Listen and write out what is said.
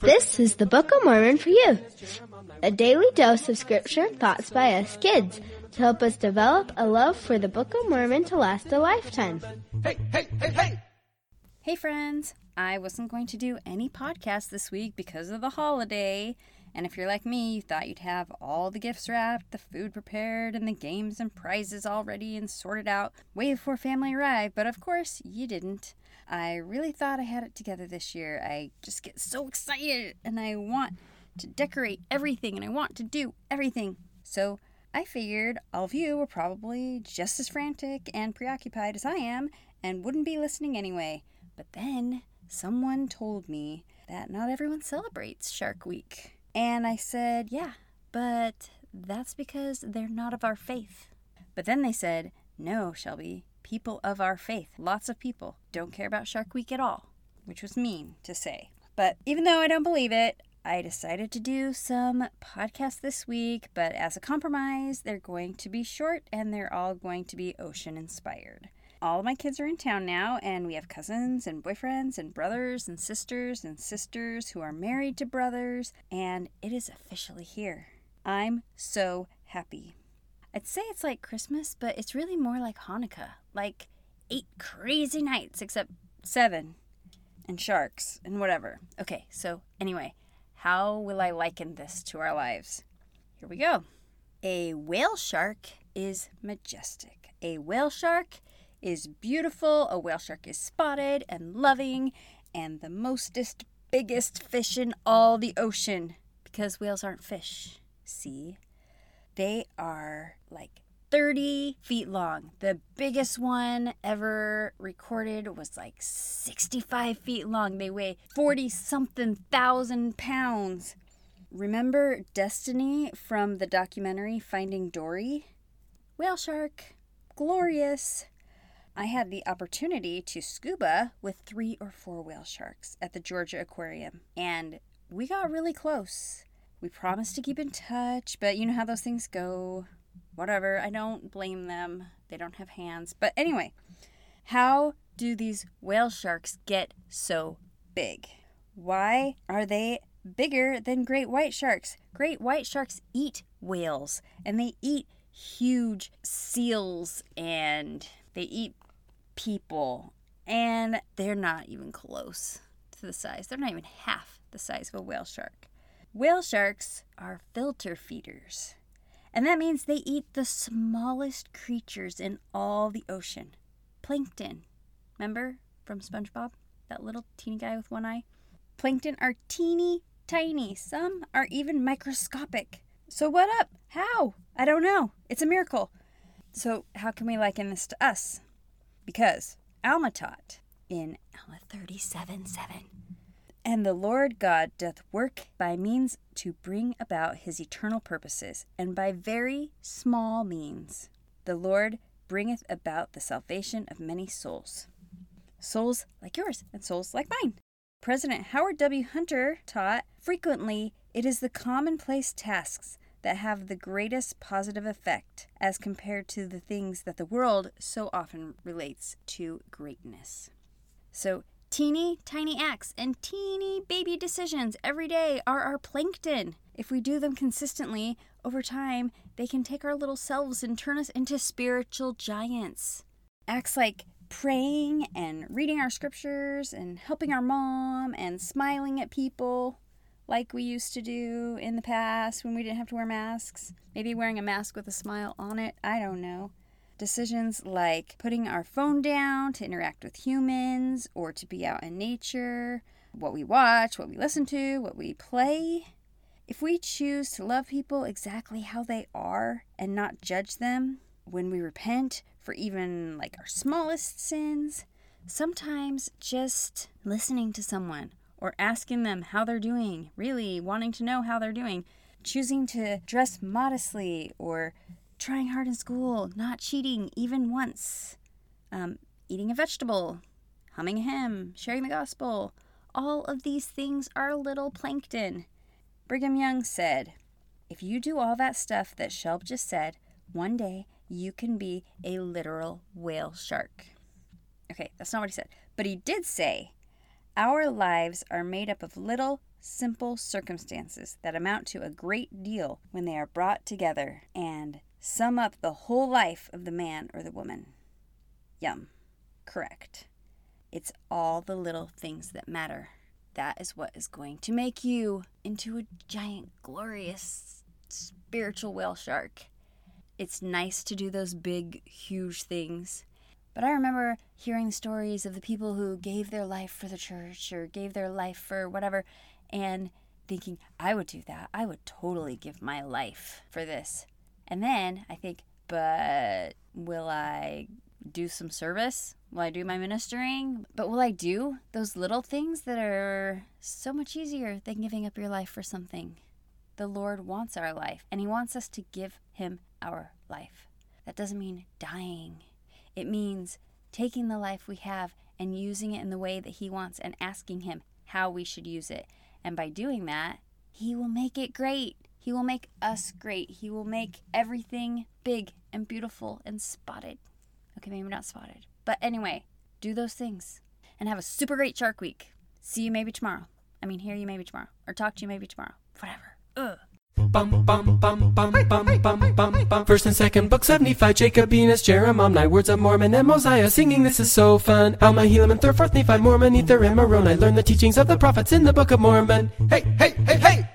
This is the Book of Mormon for you, a daily dose of scripture and thoughts by us kids to help us develop a love for the Book of Mormon to last a lifetime. Hey, hey, hey, hey! Hey, friends! I wasn't going to do any podcast this week because of the holiday. And if you're like me, you thought you'd have all the gifts wrapped, the food prepared, and the games and prizes all ready and sorted out way before family arrived, but of course you didn't. I really thought I had it together this year. I just get so excited and I want to decorate everything and I want to do everything. So I figured all of you were probably just as frantic and preoccupied as I am and wouldn't be listening anyway. But then someone told me that not everyone celebrates Shark Week. And I said, yeah, but that's because they're not of our faith. But then they said, no, Shelby, people of our faith, lots of people, don't care about Shark Week at all, which was mean to say. But even though I don't believe it, I decided to do some podcasts this week, but as a compromise, they're going to be short and they're all going to be ocean inspired. All of my kids are in town now, and we have cousins and boyfriends and brothers and sisters and sisters who are married to brothers, and it is officially here. I'm so happy. I'd say it's like Christmas, but it's really more like Hanukkah. Like eight crazy nights, except seven, and sharks, and whatever. Okay, so anyway, how will I liken this to our lives? Here we go. A whale shark is majestic. A whale shark is beautiful. A whale shark is spotted and loving and the mostest, biggest fish in all the ocean because whales aren't fish. See? They are like 30 feet long. The biggest one ever recorded was like 65 feet long. They weigh 40 something thousand pounds. Remember Destiny from the documentary Finding Dory? Whale shark. Glorious. I had the opportunity to scuba with three or four whale sharks at the Georgia Aquarium, and we got really close. We promised to keep in touch, but you know how those things go. Whatever, I don't blame them. They don't have hands. But anyway, how do these whale sharks get so big? Why are they bigger than great white sharks? Great white sharks eat whales and they eat huge seals and they eat people, and they're not even close to the size. They're not even half the size of a whale shark. Whale sharks are filter feeders, and that means they eat the smallest creatures in all the ocean plankton. Remember from SpongeBob? That little teeny guy with one eye? Plankton are teeny tiny, some are even microscopic. So, what up? How? I don't know. It's a miracle. So, how can we liken this to us? Because Alma taught in Alma 37 7. And the Lord God doth work by means to bring about his eternal purposes, and by very small means. The Lord bringeth about the salvation of many souls. Souls like yours, and souls like mine. President Howard W. Hunter taught frequently it is the commonplace tasks that have the greatest positive effect as compared to the things that the world so often relates to greatness. So, teeny tiny acts and teeny baby decisions every day are our plankton. If we do them consistently, over time, they can take our little selves and turn us into spiritual giants. Acts like praying and reading our scriptures and helping our mom and smiling at people like we used to do in the past when we didn't have to wear masks. Maybe wearing a mask with a smile on it. I don't know. Decisions like putting our phone down to interact with humans or to be out in nature, what we watch, what we listen to, what we play. If we choose to love people exactly how they are and not judge them, when we repent for even like our smallest sins, sometimes just listening to someone or asking them how they're doing, really wanting to know how they're doing, choosing to dress modestly or trying hard in school, not cheating even once, um, eating a vegetable, humming a hymn, sharing the gospel. All of these things are little plankton. Brigham Young said, If you do all that stuff that Shelb just said, one day you can be a literal whale shark. Okay, that's not what he said. But he did say Our lives are made up of little, simple circumstances that amount to a great deal when they are brought together and sum up the whole life of the man or the woman. Yum. Correct. It's all the little things that matter. That is what is going to make you into a giant, glorious, spiritual whale shark. It's nice to do those big, huge things. But I remember hearing stories of the people who gave their life for the church or gave their life for whatever and thinking, I would do that. I would totally give my life for this. And then I think, but will I do some service? Will I do my ministering? But will I do those little things that are so much easier than giving up your life for something? The Lord wants our life, and He wants us to give Him our life. That doesn't mean dying, it means taking the life we have and using it in the way that He wants and asking Him how we should use it. And by doing that, He will make it great. He will make us great. He will make everything big and beautiful and spotted. Okay, maybe not spotted. But anyway, do those things and have a super great Shark Week. See you maybe tomorrow. I mean, hear you maybe tomorrow. Or talk to you maybe tomorrow. Whatever. Ugh. First and second books of Nephi, Jacob, Enos, Jeremiah, Words of Mormon, and Mosiah. Singing, this is so fun. Alma, Helaman, and third, fourth, Nephi, Mormon, Ether, and Moroni. Learn the teachings of the prophets in the Book of Mormon. Hey, hey, hey, hey!